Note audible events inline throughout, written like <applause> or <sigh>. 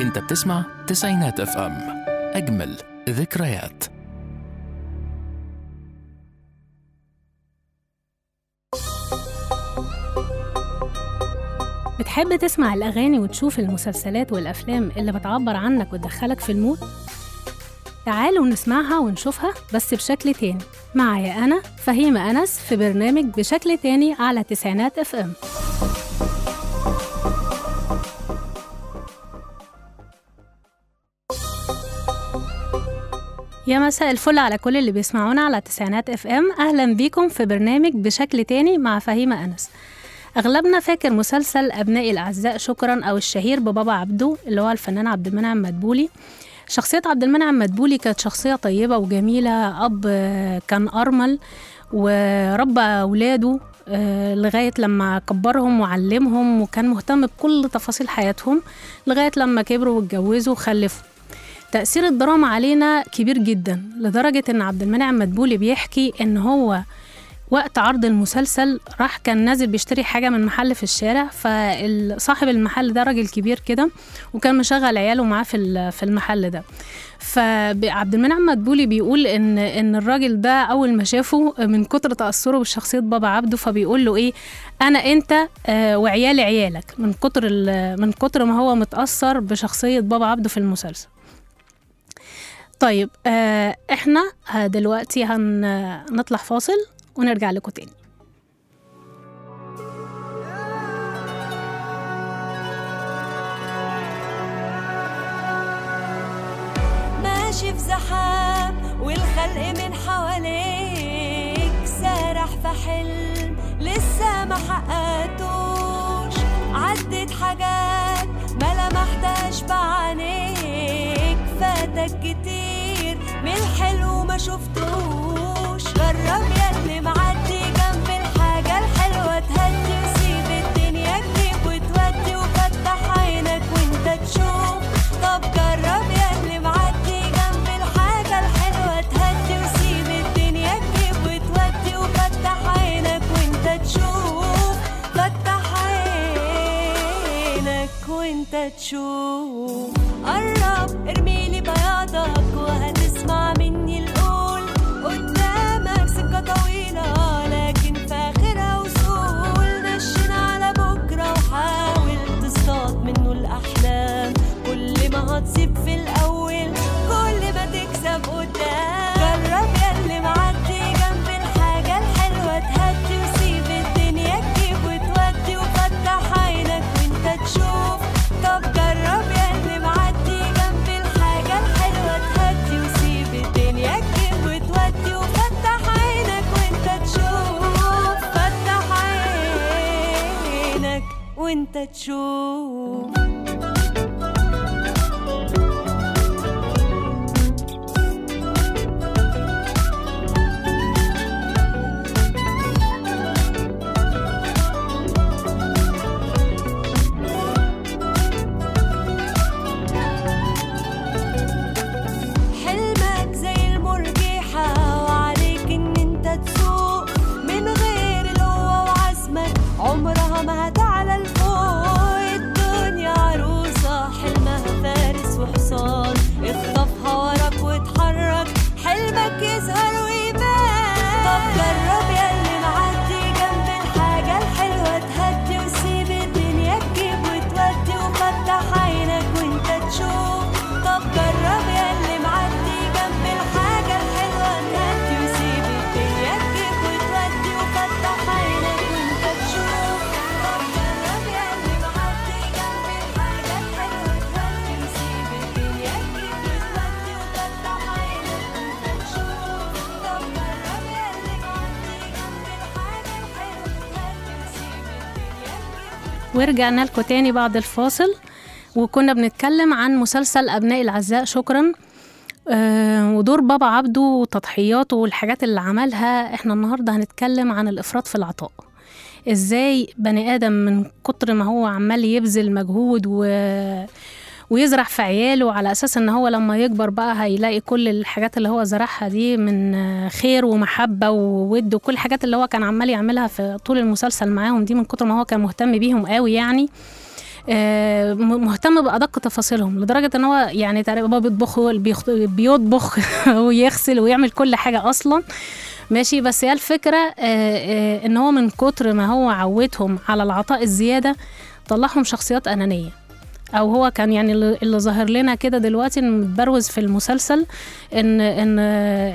انت بتسمع تسعينات FM. أجمل ذكريات. بتحب تسمع الأغاني وتشوف المسلسلات والأفلام اللي بتعبر عنك وتدخلك في ال mood؟ تعالوا نسمعها ونشوفها بس بشكل تاني. معايا أنا فهيمة أنس في برنامج بشكل تاني على تسعينات FM. يا مساء الفل على كل اللي بيسمعونا على تسعينات إف إم. أهلا بيكم في برنامج بشكل تاني مع فهيمة أنس. أغلبنا فاكر مسلسل أبنائي الأعزاء شكرا أو الشهير ببابا عبده اللي هو الفنان عبد المنعم مدبولي. شخصية عبد المنعم مدبولي كانت شخصية طيبة وجميلة. أب كان أرمل وربى أولاده آه، لغاية لما كبرهم وعلمهم وكان مهتم بكل تفاصيل حياتهم لغاية لما كبروا واتجوزوا وخلفوا تأثير الدراما علينا كبير جدا لدرجة إن عبد المنعم مدبولي بيحكي إن هو وقت عرض المسلسل راح كان نازل بيشتري حاجة من محل في الشارع فصاحب المحل ده راجل كبير كده وكان مشغل عياله معاه في في المحل ده. فعبد المنعم مدبولي بيقول إن إن الراجل ده أول ما شافه من كتر تأثره بشخصية بابا عبده فبيقول له إيه أنا أنت آه، وعيالي عيالك من كتر من كتر ما هو متأثر بشخصية بابا عبده في المسلسل. طيب آه، إحنا آه، دلوقتي هنطلع فاصل ونرجع لكم تاني. ماشي في زحام والخلق من حواليك سارح في حلم. فاتك كتير من الحلو ما شفتوش. جرب ياللي معدي جنب الحاجة الحلوة تهدي وسيب الدنيا تجيب وتودي وفتح عينك وانت تشوف. طب جرب ياللي معدي جنب الحاجة الحلوة تهدي وسيب الدنيا تجيب وتودي وفتح عينك وانت تشوف. فتح عينك وانت تشوف. وانت تشوف ورجعنا لكم تاني بعد الفاصل وكنا بنتكلم عن مسلسل أبناء الأعزاء شكرا. آه ودور بابا عبده وتضحياته والحاجات اللي عملها. إحنا النهاردة هنتكلم عن الإفراط في العطاء. إزاي بني آدم من كتر ما هو عمال يبذل مجهود و... ويزرع في عياله على أساس إن هو لما يكبر بقى هيلاقي كل الحاجات اللي هو زرعها دي من خير ومحبة وود وكل الحاجات اللي هو كان عمال يعملها في طول المسلسل معاهم دي من كتر ما هو كان مهتم بيهم قوي يعني. آه، مهتم بأدق تفاصيلهم لدرجة إن هو يعني تقريبا هو بيطبخ هو بيطبخ <laughs> ويغسل ويعمل كل حاجة أصلا. ماشي بس هي الفكرة آه، آه، إن هو من كتر ما هو عودهم على العطاء الزيادة طلعهم شخصيات أنانية. أو هو كان يعني اللي ظاهر لنا كده دلوقتي متبروز في المسلسل ان إن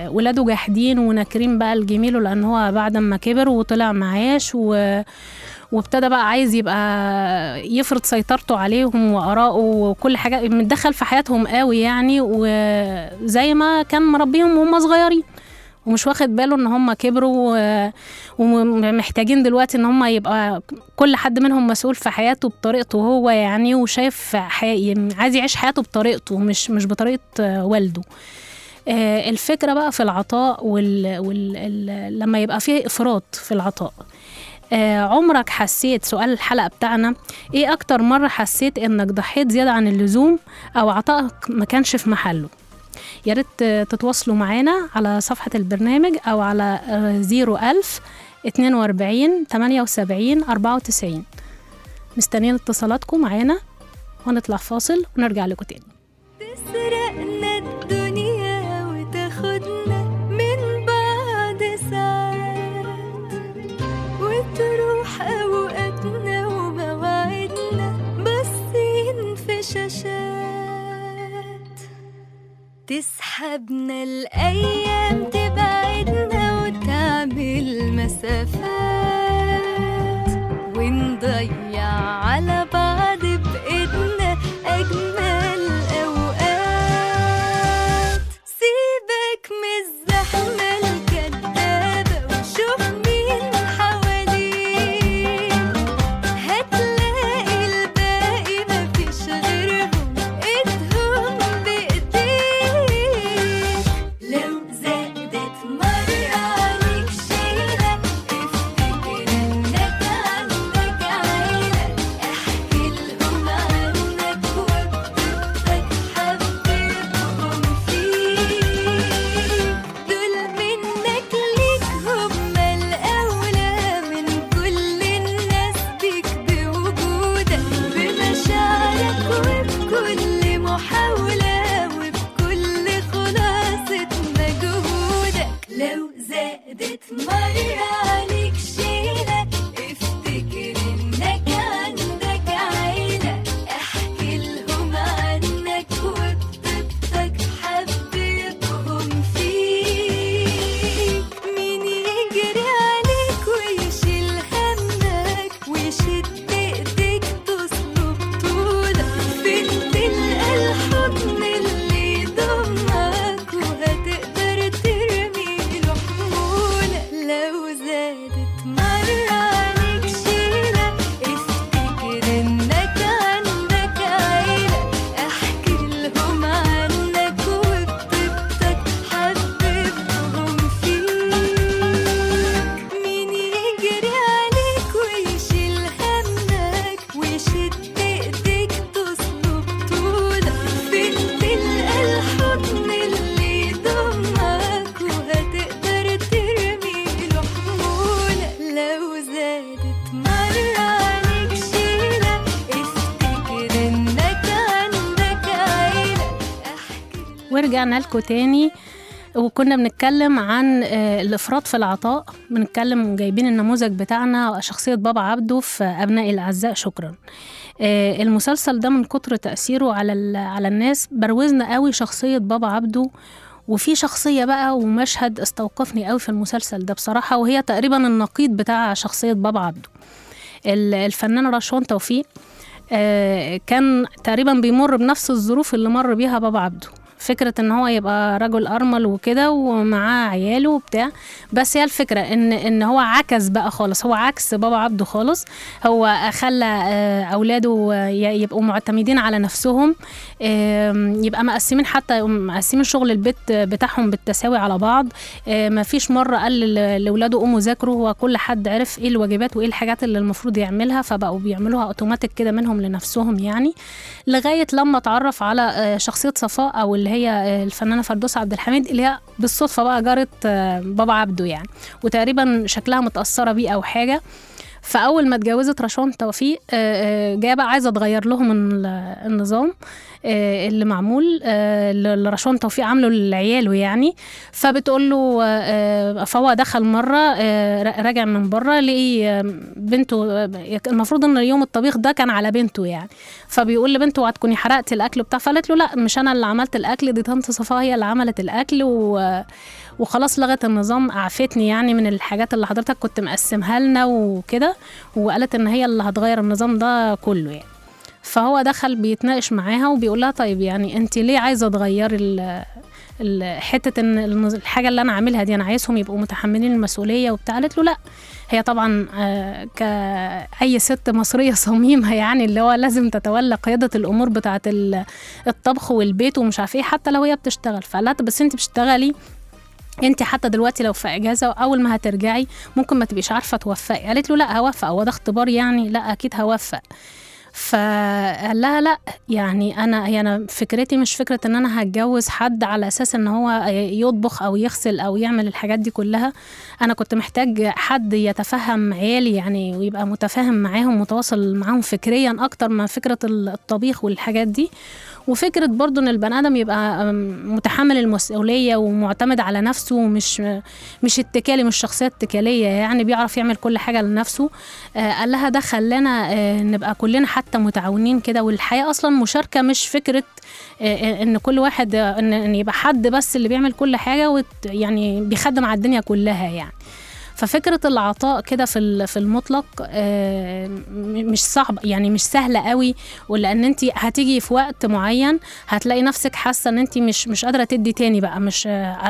ولاده جاحدين وناكرين بقى الجميل لأن هو بعد ما كبر وطلع معاش و وابتدى بقى عايز يبقى يفرض سيطرته عليهم وآراءه وكل حاجة متدخل في حياتهم قوي يعني وزي ما كان مربيهم وهم صغيرين. ومش واخد باله إن هم كبروا ومحتاجين دلوقتي إن هم يبقى كل حد منهم مسؤول في حياته بطريقته هو يعني وشايف حي... عايز يعيش حياته بطريقته مش مش بطريقة آه، والده. آه، الفكرة بقى في العطاء وال... وال... ال... لما يبقى فيه إفراط في العطاء. آه، عمرك حسيت سؤال الحلقة بتاعنا إيه أكتر مرة حسيت إنك ضحيت زيادة عن اللزوم أو عطائك ما كانش في محله؟ يا ريت تتواصلوا معانا على صفحة البرنامج أو على زيرو ألف اتنين وأربعين تمانية وسبعين أربعة وتسعين. مستنيين اتصالاتكم معانا ونطلع فاصل ونرجع لكم تاني. تسحبنا لكم تاني. وكنا بنتكلم عن آه، الإفراط في العطاء. بنتكلم جايبين النموذج بتاعنا شخصيه بابا عبده في ابنائي الأعزاء. شكرا. آه، المسلسل ده من كتر تأثيره على على الناس. بروزنا قوي شخصية بابا عبده. وفي شخصية بقى ومشهد استوقفني قوي في المسلسل ده بصراحة وهي تقريبا النقيض بتاع شخصية بابا عبده. ال- الفنان رشوان توفيق آه، كان تقريبا بيمر بنفس الظروف اللي مر بيها بابا عبده. فكرة إن هو يبقى رجل أرمل وكده ومعاه عياله وبتاع. بس هي الفكرة إن إن هو عكس بقى خالص. هو عكس بابا عبده خالص. هو خلى آه، أولاده آه، يبقوا معتمدين على نفسهم يبقى مقسمين حتى مقسمين شغل البيت بتاعهم بالتساوي على بعض. آه، ما فيش مرة قال لاولاده قوموا ذاكروا. هو كل حد عرف إيه الواجبات وإيه الحاجات اللي المفروض يعملها. فبقوا بيعملوها اوتوماتيك كده منهم لنفسهم يعني. لغاية لما اتعرف على شخصية صفاء أو اللي هي آه، الفنانة فردوس عبد الحميد اللي هي بالصدفة بقى جارت آه، بابا عبده يعني. وتقريبا شكلها متأثرة بيه أو حاجة. فأول ما اتجوزت رشوان توفيق آه، جاية بقى عايزة تغير لهم ال- النظام. اللي معمول آه، اللي رشوان توفيق عامله لعياله يعني. فبتقول له آه، فهو دخل مرة آه، راجع من بره لقي آه، بنته آه، المفروض إن يوم الطبيخ ده كان على بنته يعني. فبيقول لبنته هتكوني حرقتي الأكل بتاع فقالت له لا مش أنا اللي عملت الأكل دي طنط صفاء هي اللي عملت الأكل و وخلاص لغت النظام أعفتني يعني من الحاجات اللي حضرتك كنت مقسمها لنا وكده وقالت إن هي اللي هتغير النظام ده كله يعني. فهو دخل بيتناقش معاها وبيقول لها طيب يعني انت ليه عايزة تغيري حتة ان الحاجة اللي أنا عاملها دي أنا عايزهم يبقوا متحملين المسؤولية وبتاع؟ قالت له لأ هي طبعا آه، كأي ست مصرية صميمة يعني اللي هو لازم تتولى قيادة الأمور بتاعة ال- الطبخ والبيت ومش عارف إيه حتى لو هي بتشتغل. فقال لها طب بس أنت بتشتغلي أنت حتى دلوقتي لو في إجازة واول ما هترجعي ممكن ما تبقيش عارفة توفقي. قالت له لأ هوفق. هو ده اختبار يعني؟ لأ أكيد هوفق. لها لا يعني أنا أنا فكرتي مش فكرة إن أنا هتجوز حد على أساس إن هو يطبخ أو يغسل أو يعمل الحاجات دي كلها. أنا كنت محتاج حد يتفهم عيالي يعني ويبقى متفاهم معاهم متواصل معاهم فكريا أكتر من فكرة الطبيخ والحاجات دي. وفكرة برضو إن البني آدم يبقى متحمل المسؤولية ومعتمد على نفسه ومش مش اتكالي مش شخصية اتكالية يعني بيعرف يعمل كل حاجة لنفسه. آه قال لها ده خلانا آه نبقى كلنا حتى متعاونين كده والحياة أصلا مشاركة مش فكرة آه إن كل واحد آه، إن يبقى حد بس اللي بيعمل كل حاجة وت يعني بيخدم على الدنيا كلها يعني. ففكرة العطاء كده في في المطلق آه، مش صعب يعني مش سهلة قوي ولأن انت هتيجي في وقت معين هتلاقي نفسك حاسة إن انت مش مش قادرة تدي تاني بقى مش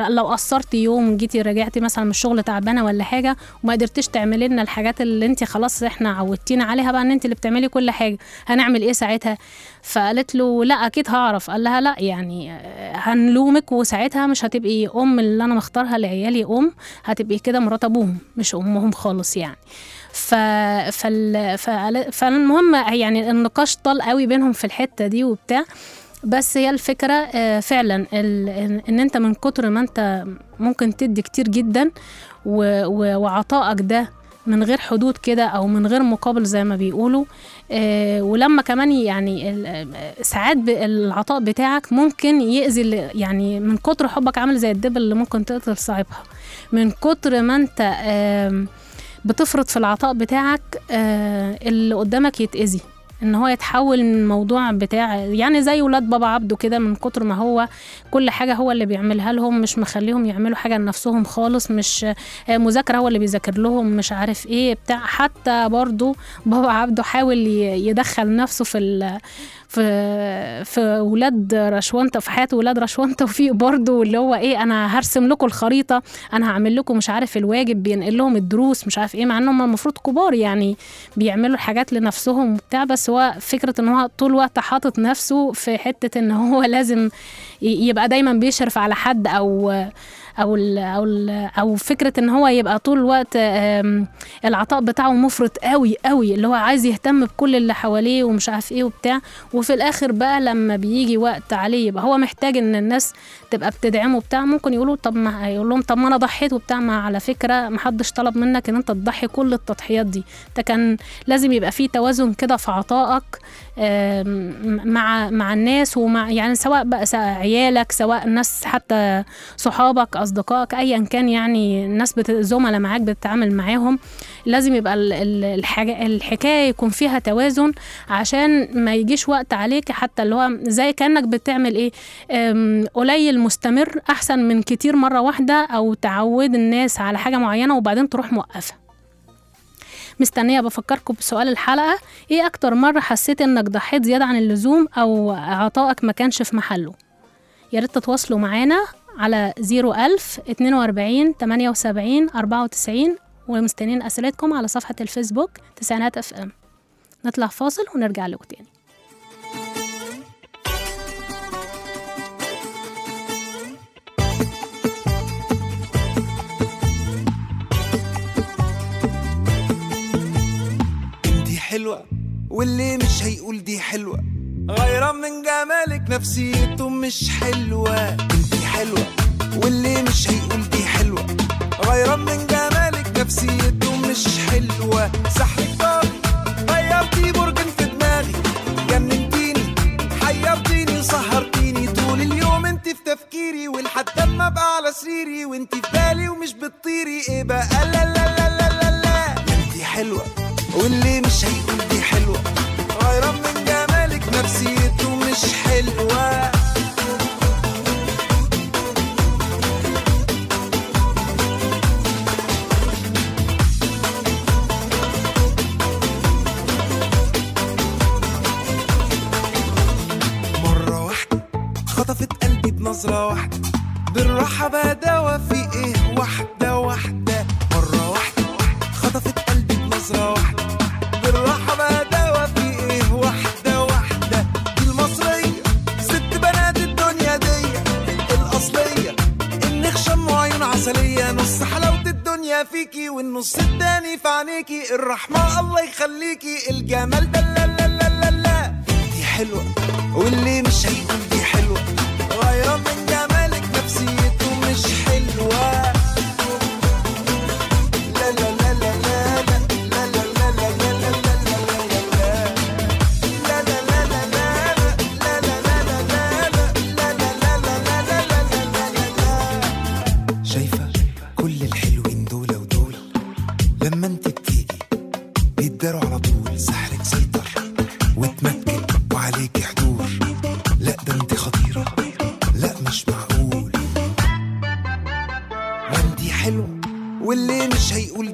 لو قصرتي يوم جيتي رجعتي مثلا من الشغل تعبانة ولا حاجة وما قدرتيش تعملي لنا الحاجات اللي انت خلاص إحنا عودتينا عليها بقى إن انت اللي بتعملي كل حاجة هنعمل إيه ساعتها؟ فقالت له لا أكيد هعرف قال لها لا يعني آه، هنلومك وساعتها مش هتبقي أم اللي أنا مختارها لعيالي أم هتبقي كده مرات أبوهم مش أمهم خالص يعني ف... فال... فال... فالمهم يعني النقاش طال قوي بينهم في الحتة دي وبتاع بس هي الفكرة آه، فعلا إن أنت من كتر ما أنت ممكن تدي كتير جدا. وعطائك ده من غير حدود كده أو من غير مقابل زي ما بيقولوا آه ولما كمان يعني آه، ساعات العطاء بتاعك ممكن يأذي يعني من كتر حبك عامل زي الدب اللي ممكن تقتل صاحبها من كتر ما أنت آم، بتفرط في العطاء بتاعك آه، اللي قدامك يتأذي. إن هو يتحول من الموضوع بتاع يعني زي ولاد بابا عبده كده من كتر ما هو كل حاجة هو اللي بيعملها لهم مش مخليهم يعملوا حاجة لنفسهم خالص مش آه، مذاكرة هو اللي بيذاكر لهم مش عارف إيه بتاع. حتى برضو بابا عبده حاول يدخل نفسه في ال في في ولاد رشوان في حياة ولاد رشوان توفيق برضو اللي هو إيه أنا هرسم لكم الخريطة أنا هعمل لكم مش عارف الواجب بينقل لهم الدروس مش عارف إيه مع إنهم المفروض كبار يعني بيعملوا الحاجات لنفسهم وبتاع بس هو فكرة إن هو طول الوقت حاطط نفسه في حتة إن هو <laughs> لازم يبقى دايما بيشرف على حد أو أو ال أو ال أو فكرة إن هو يبقى طول الوقت العطاء بتاعه مفرط قوي قوي اللي هو عايز يهتم بكل اللي حواليه ومش عارف إيه وبتاع. وفي الآخر بقى لما بيجي وقت عليه يبقى هو محتاج إن الناس تبقى بتدعمه بتاع ممكن يقولوا طب ما يقول لهم طب ما أنا ضحيت وبتاع ما على فكرة ما حدش طلب منك إن أنت تضحي كل التضحيات دي. ده كان لازم يبقى فيه توازن كده في عطائك مع مع الناس ومع يعني سواء بقى عيالك سواء ناس حتى صحابك أصدقائك ايا كان يعني الناس زملاء معاك بتتعامل معاهم لازم يبقى الحكاية يكون فيها توازن عشان ما يجيش وقت عليك حتى اللي هو زي كأنك بتعمل إيه؟ قليل مستمر أحسن من كتير مرة واحدة أو تعود الناس على حاجة معينة وبعدين تروح موقفة. مستنية بفكركم بسؤال الحلقة. إيه أكتر مرة حسيت انك ضحيت زيادة عن اللزوم أو عطائك ما كانش في محله؟ يا ريت تتواصلوا معانا على 01000 42 78 94 ومستنيين أسئلتكم على صفحة الفيسبوك تسعينات اف ام. نطلع فاصل ونرجع لكم تاني. حلوة واللي مش هيقول دي حلوة. غيران من جمالك نفسيته مش حلوة. انتي حلوة واللي مش هيقول دي حلوة. غيران من جمالك نفسيته مش حلوة. سحرك والنص التاني في عينيكي الرحمة الله يخليكي الجمال ده لا لا لا لا دي حلوة واللي مش هيقول دي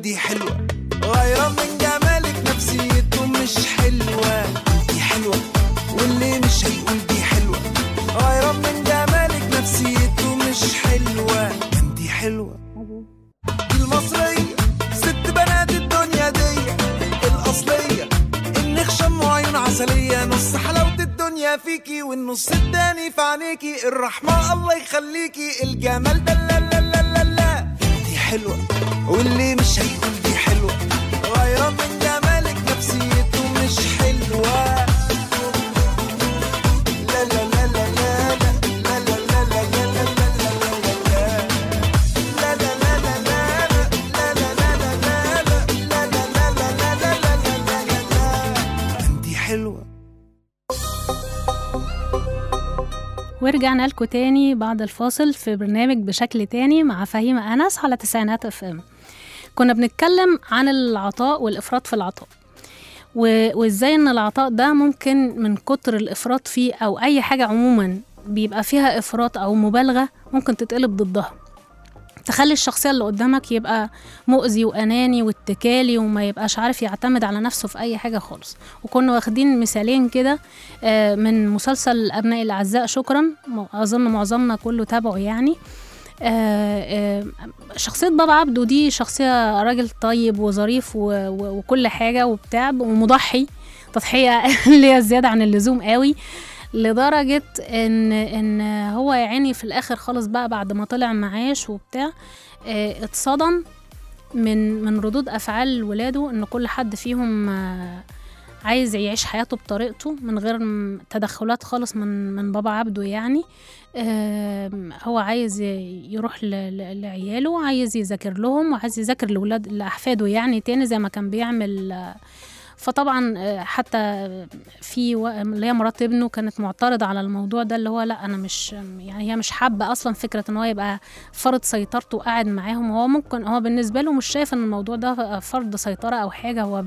دي حلوة. غيرا من جمالك نفسيته مش حلوة. انت حلوة. واللي مش هيقول دي حلوة. غيرا من جمالك نفسيته مش حلوة. انت حلوة. دي المصرية. ست بنات الدنيا دي. الأصلية. النخشم وعيون عسلية. نص حلاوة الدنيا فيكي والنص التاني في عينيكي. الرحمة الله يخليكي. الجمال ده لا لا لا لا لا. دي حلوة. ورجعنا لكم تاني بعد الفاصل في برنامج بشكل تاني مع فهيمة أنس على تسعينات إف إم. كنا بنتكلم عن العطاء والإفراط في العطاء. و- وإزاي إن العطاء ده ممكن من كتر الإفراط فيه أو أي حاجة عموما بيبقى فيها إفراط أو مبالغة ممكن تتقلب ضدها. تخلي الشخصية اللي قدامك يبقى مؤذي وأناني واتكالي وما يبقاش عارف يعتمد على نفسه في أي حاجة خالص. وكنا واخدين مثالين كده آه، من مسلسل أبناء الأعزاء شكرا. أظن معظمنا كله تابعه يعني. آه، آه، شخصية بابا عبده دي شخصية راجل طيب وظريف وكل حاجة وبتاع ومضحي. تضحية <laughs> اللي هي زيادة عن اللزوم قوي. لدرجة إن إن هو يا عيني في الآخر خالص بقى بعد ما طلع معاش وبتاع آه، اتصدم من من ردود أفعال ولاده إن كل حد فيهم آه، عايز يعيش حياته بطريقته من غير تدخلات خالص من من بابا عبده يعني. آم، هو عايز يروح لعياله وعايز يذاكر لهم وعايز يذاكر لولاد لأحفاده يعني تاني زي ما كان بيعمل آه، فطبعا آه، حتى في اللي هي مرات ابنه كانت معترضة على الموضوع ده اللي هو لأ أنا مش يعني هي مش حابة أصلا فكرة إن هو يبقى فرض سيطرته وقاعد معاهم. هو ممكن هو بالنسبة له مش شايف إن الموضوع ده فرض سيطرة أو حاجة. هو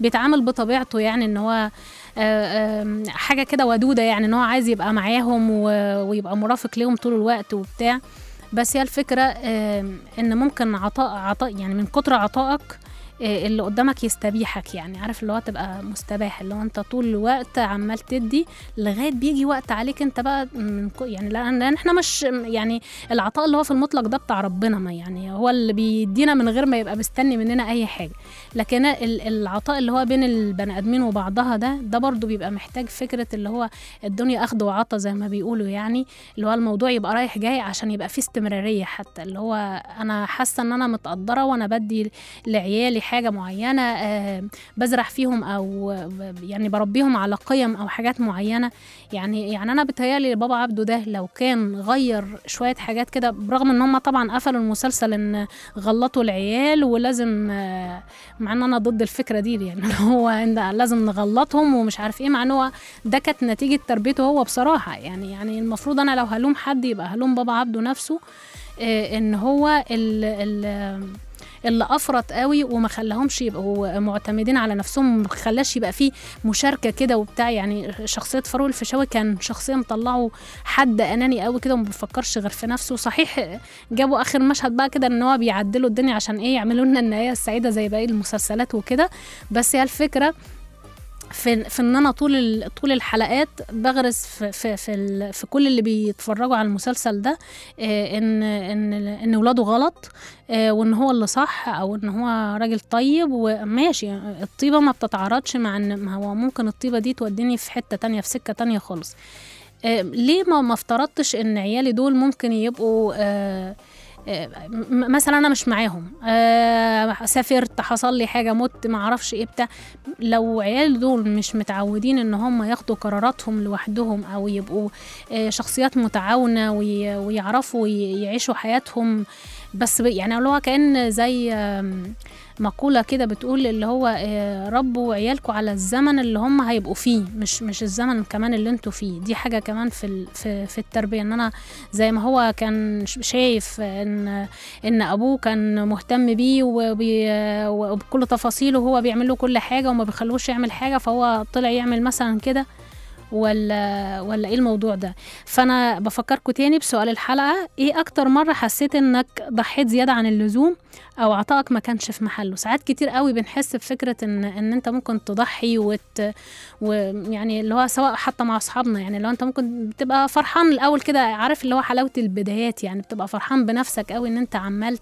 بيتعامل بطبيعته يعني إن هو آه، آم، حاجة كده ودودة يعني إن هو عايز يبقى معاهم ويبقى مرافق ليهم طول الوقت وبتاع. بس هي الفكرة آم، إن ممكن عطاء عطاء يعني من كتر عطائك اللي قدامك يستبيحك يعني عارف اللي هو تبقى مستباح اللي هو انت طول الوقت عمال تدي لغاية بيجي وقت عليك انت بقى من يعني لأن إحنا مش يعني العطاء اللي هو في المطلق ده بتاع ربنا ما يعني هو اللي بيدينا من غير ما يبقى مستني مننا أي حاجة. لكن ال- العطاء اللي هو بين البني آدمين وبعضها ده ده برضو بيبقى محتاج فكرة اللي هو الدنيا أخد وعطا زي ما بيقولوا يعني اللي هو الموضوع يبقى رايح جاي عشان يبقى فيه استمرارية حتى اللي هو أنا حاسة إن أنا متقدرة وأنا بدي لعيالي حاجة معينة آه، بزرع فيهم أو يعني بربيهم على قيم أو حاجات معينة. يعني يعني أنا بتهيألي بابا عبده ده لو كان غير شوية حاجات كده برغم إن هم طبعا قفلوا المسلسل إن غلطوا العيال ولازم آه، مع إن أنا ضد الفكرة دي يعني <laughs> هو لازم نغلطهم ومش عارف إيه مع إن هو ده كانت نتيجة تربيته هو بصراحة. يعني يعني المفروض أنا لو هلوم حد يبقى هلوم بابا عبده نفسه آه، إن هو ال ال اللي أفرط قوي وما خلاهمش يبقوا معتمدين على نفسهم ما خلاش يبقى فيه مشاركة كده وبتاع. يعني شخصية فاروق الفيشاوي كان شخصية مطلعه حد أناني قوي كده وما بيفكرش غير في نفسه. صحيح جابوا آخر مشهد بقى كده إن هو بيعدلوا الدنيا عشان إيه؟ يعملوا لنا النهاية السعيدة زي باقي المسلسلات وكده. بس هي الفكرة في في إن أنا طول طول الحلقات بغرس في في في, في كل اللي بيتفرجوا على المسلسل ده آه، ان إن إن ولاده غلط آه، وإن هو اللي صح أو إن هو راجل طيب وماشي الطيبة ما بتتعارضش مع إن هو ممكن الطيبة دي توديني في حتة تانية في سكة تانية خالص. آه، ليه ما ما افترضتش إن عيالي دول ممكن يبقوا آه، مثلا أنا مش معاهم. آه، سافرت حصل لي حاجة مت ما أعرفش إيه بتاع. لو عيال دول مش متعودين إن هم ياخدوا قراراتهم لوحدهم أو يبقوا آه، شخصيات متعاونة وي- ويعرفوا يعيشوا حياتهم بس يعني اللي هو كأن زي مقولة كده بتقول اللي هو آه، ربوا عيالكم على الزمن اللي هم هيبقوا فيه مش مش الزمن كمان اللي أنتوا فيه. دي حاجة كمان في في, في التربية إن أنا زي ما هو كان شايف إن إن أبوه كان مهتم بيه وبكل تفاصيله وهو بيعمل له كل حاجة وما بيخلوش يعمل حاجة فهو طلع يعمل مثلا كده. ولا ولا إيه الموضوع ده؟ فأنا بفكركم تاني بسؤال الحلقة إيه أكتر مرة حسيت إنك ضحيت زيادة عن اللزوم؟ أو عطائك ما كانش في محله. ساعات كتير قوي بنحس بفكرة إن إن أنت ممكن تضحي وت ويعني اللي هو سواء حتى مع أصحابنا يعني لو أنت ممكن بتبقى فرحان الأول كده عارف اللي هو حلاوة البدايات يعني بتبقى فرحان بنفسك قوي إن أنت عمال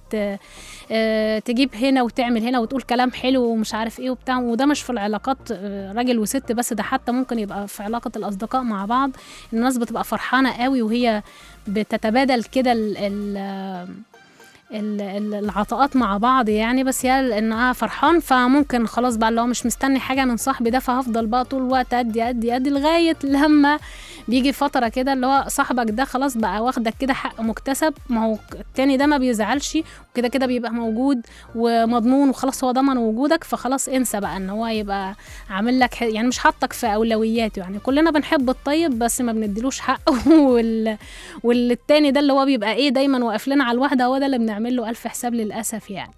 آه، تجيب هنا وتعمل هنا وتقول كلام حلو ومش عارف إيه وبتاع. وده مش في العلاقات آه، راجل وست بس ده حتى ممكن يبقى في علاقة الأصدقاء مع بعض. الناس بتبقى فرحانة قوي وهي بتتبادل كده ال- العطاءات مع بعض يعني بس هي انها فرحان فممكن خلاص بقى اللي هو مش مستني حاجة من صاحبي ده فهفضل بقى طول الوقت أدي أدي أدي لغاية لما بيجي فترة كده اللي هو صاحبك ده خلاص بقى واخدك كده حق مكتسب ما هو التاني ده ما بيزعلش وكده كده بيبقى موجود ومضمون وخلاص هو ضمن وجودك فخلاص انسى بقى ان هو يبقى عامل لك يعني مش حاطك في أولوياته. يعني كلنا بنحب الطيب بس ما بنديلوش حقه <laughs> وال... والتاني ده اللي هو بيبقى إيه دايما واقف لنا على الواحده هو ده اللي بنعمل له ألف حساب للأسف يعني.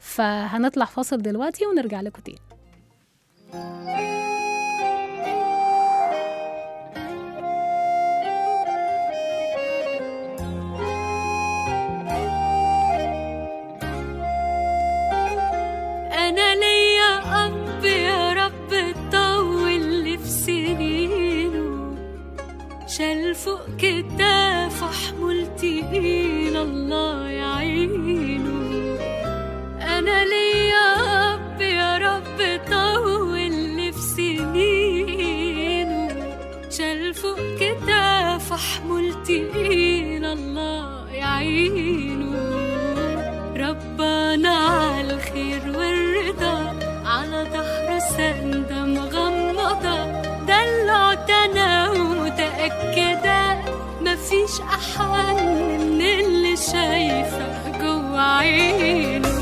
فهنطلع فاصل دلوقتي ونرجع لكم تاني. أنا ليا أب يا رب طول لي في سنينه. شال فوق كتافه حمول تقيل الله يعينه. أنا ليا أب يا رب طول لي في سنينه. شال فوق كتافه حمول تقيل الله يعينه. ربنا على الخير والرضا ومتأكدة مفيش أحن من اللي شايفة جوا عينه.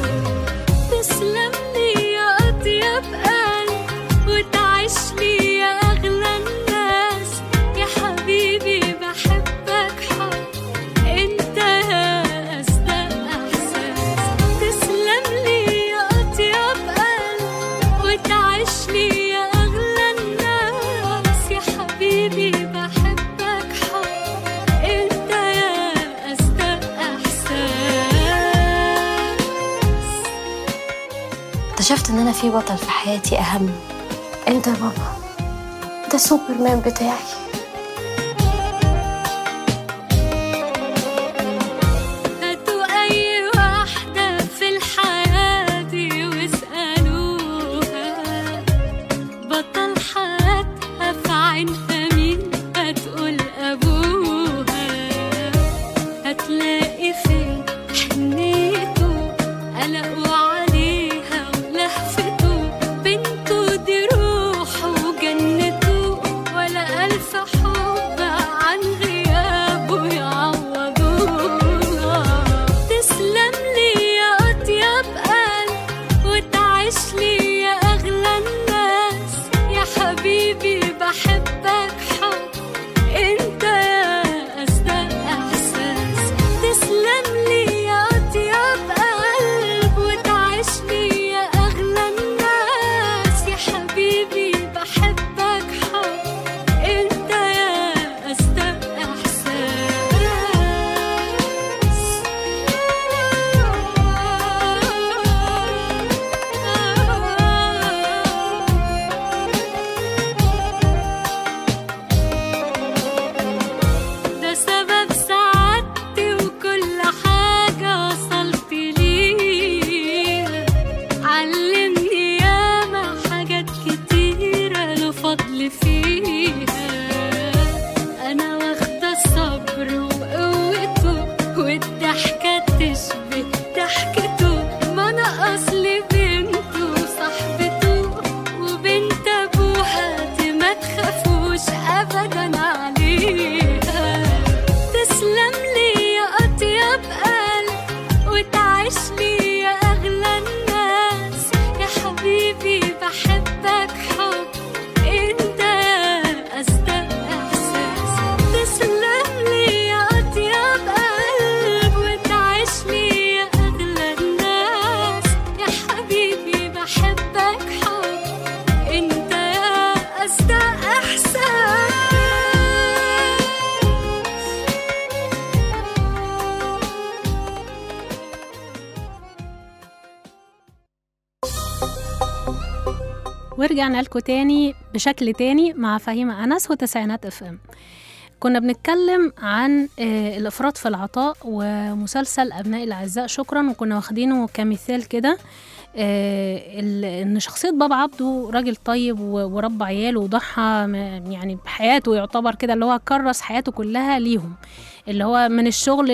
اكتشفت إن أنا في بطل في حياتي أهم. أنت يا بابا. ده سوبرمان بتاعي. لكم تاني بشكل تاني مع فهيمة أنس وتسعينات اف ام كنا بنتكلم عن آه، الإفراط في العطاء ومسلسل أبناء الأعزاء. شكرا. وكنا واخدينه كمثال كده آه، إن شخصية بابا عبده راجل طيب و- وربى عياله وضحى يعني بحياته يعتبر كده اللي هو كرس حياته كلها ليهم. اللي هو من الشغل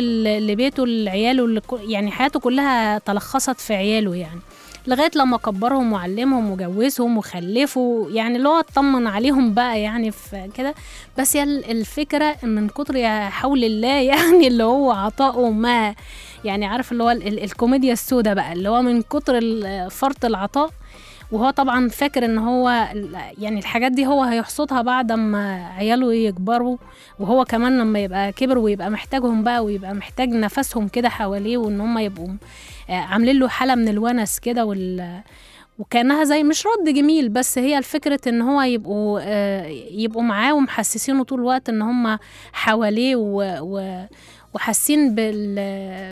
لبيته لعياله يعني حياته كلها تلخصت في عياله يعني. لغاية لما كبرهم وعلمهم وجوزهم وخلفوا يعني اللي هو اطمن عليهم بقى يعني في كده. بس هي ال- الفكرة إن من كتر يا حول الله <laughs> يعني اللي هو عطائه ما يعني عارف اللي هو ال- ال- الكوميديا السوداء بقى اللي هو من كتر فرط العطاء وهو طبعا فاكر إن هو يعني الحاجات دي هو هيحصدها بعد ما عياله يكبروا وهو كمان لما يبقى كبر ويبقى محتاجهم بقى ويبقى محتاج نفسهم كده حواليه وإن هم يبقوا آه، عاملين له حالة من الونس كده وكأنها زي مش رد جميل بس هي الفكرة إن هو يبقوا آه، يبقوا معاه ومحسسينه طول الوقت إن هم حواليه و, وحاسين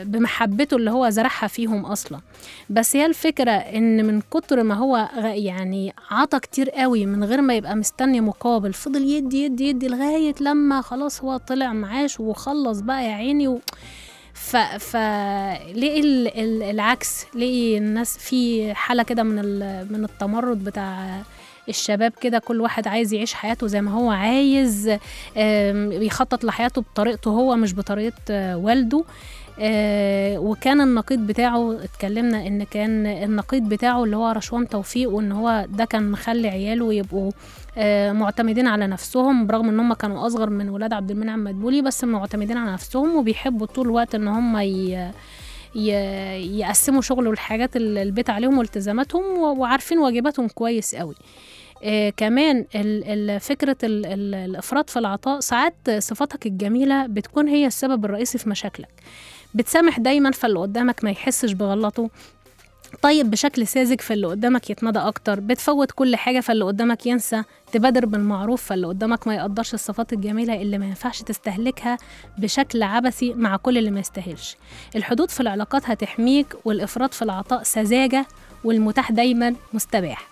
بمحبته اللي هو زرعها فيهم أصلا. بس هي الفكرة إن من كتر ما هو يعني عطى كتير قوي من غير ما يبقى مستني مقابل فضل يدي يدي يدي لغاية لما خلاص هو طلع معاش وخلص بقى يا عيني و... ف ف لقي ال- ال- العكس لقي الناس في حالة كده من ال... من التمرد بتاع الشباب كده كل واحد عايز يعيش حياته زي ما هو عايز بيخطط لحياته بطريقته هو مش بطريقة آه، والده. آه، وكان النقيض بتاعه اتكلمنا إن كان النقيض بتاعه اللي هو رشوان توفيق وإن هو ده كان مخلي عياله يبقوا آه، معتمدين على نفسهم برغم إن هم كانوا أصغر من ولاد عبد المنعم مدبولي بس معتمدين على نفسهم وبيحبوا طول الوقت إن هم يقسموا شغل والحاجات البيت عليهم والتزاماتهم وعارفين واجباتهم كويس قوي. آه كمان فكرة ال- ال- الإفراط في العطاء ساعات صفاتك الجميلة بتكون هي السبب الرئيسي في مشاكلك. بتسامح دايما فاللي قدامك ما يحسش بغلطه. طيب بشكل ساذج فاللي قدامك يتمدى أكتر. بتفوت كل حاجة فاللي قدامك ينسى. تبادر بالمعروف فاللي قدامك ما يقدرش الصفات الجميلة اللي ما ينفعش تستهلكها بشكل عبثي مع كل اللي ما يستاهلش. الحدود في العلاقات هتحميك والإفراط في العطاء سذاجة والمتاح دايما مستباح.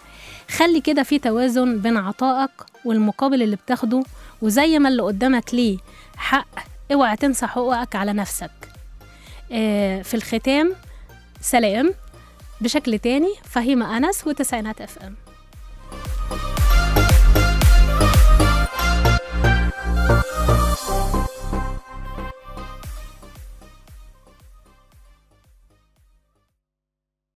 خلي كده في توازن بين عطائك والمقابل اللي بتاخده وزي ما اللي قدامك ليه حق اوعى تنسى حقوقك على نفسك. آه، في الختام سلام. بشكل تاني فهيمة أنس وتسعينات اف ام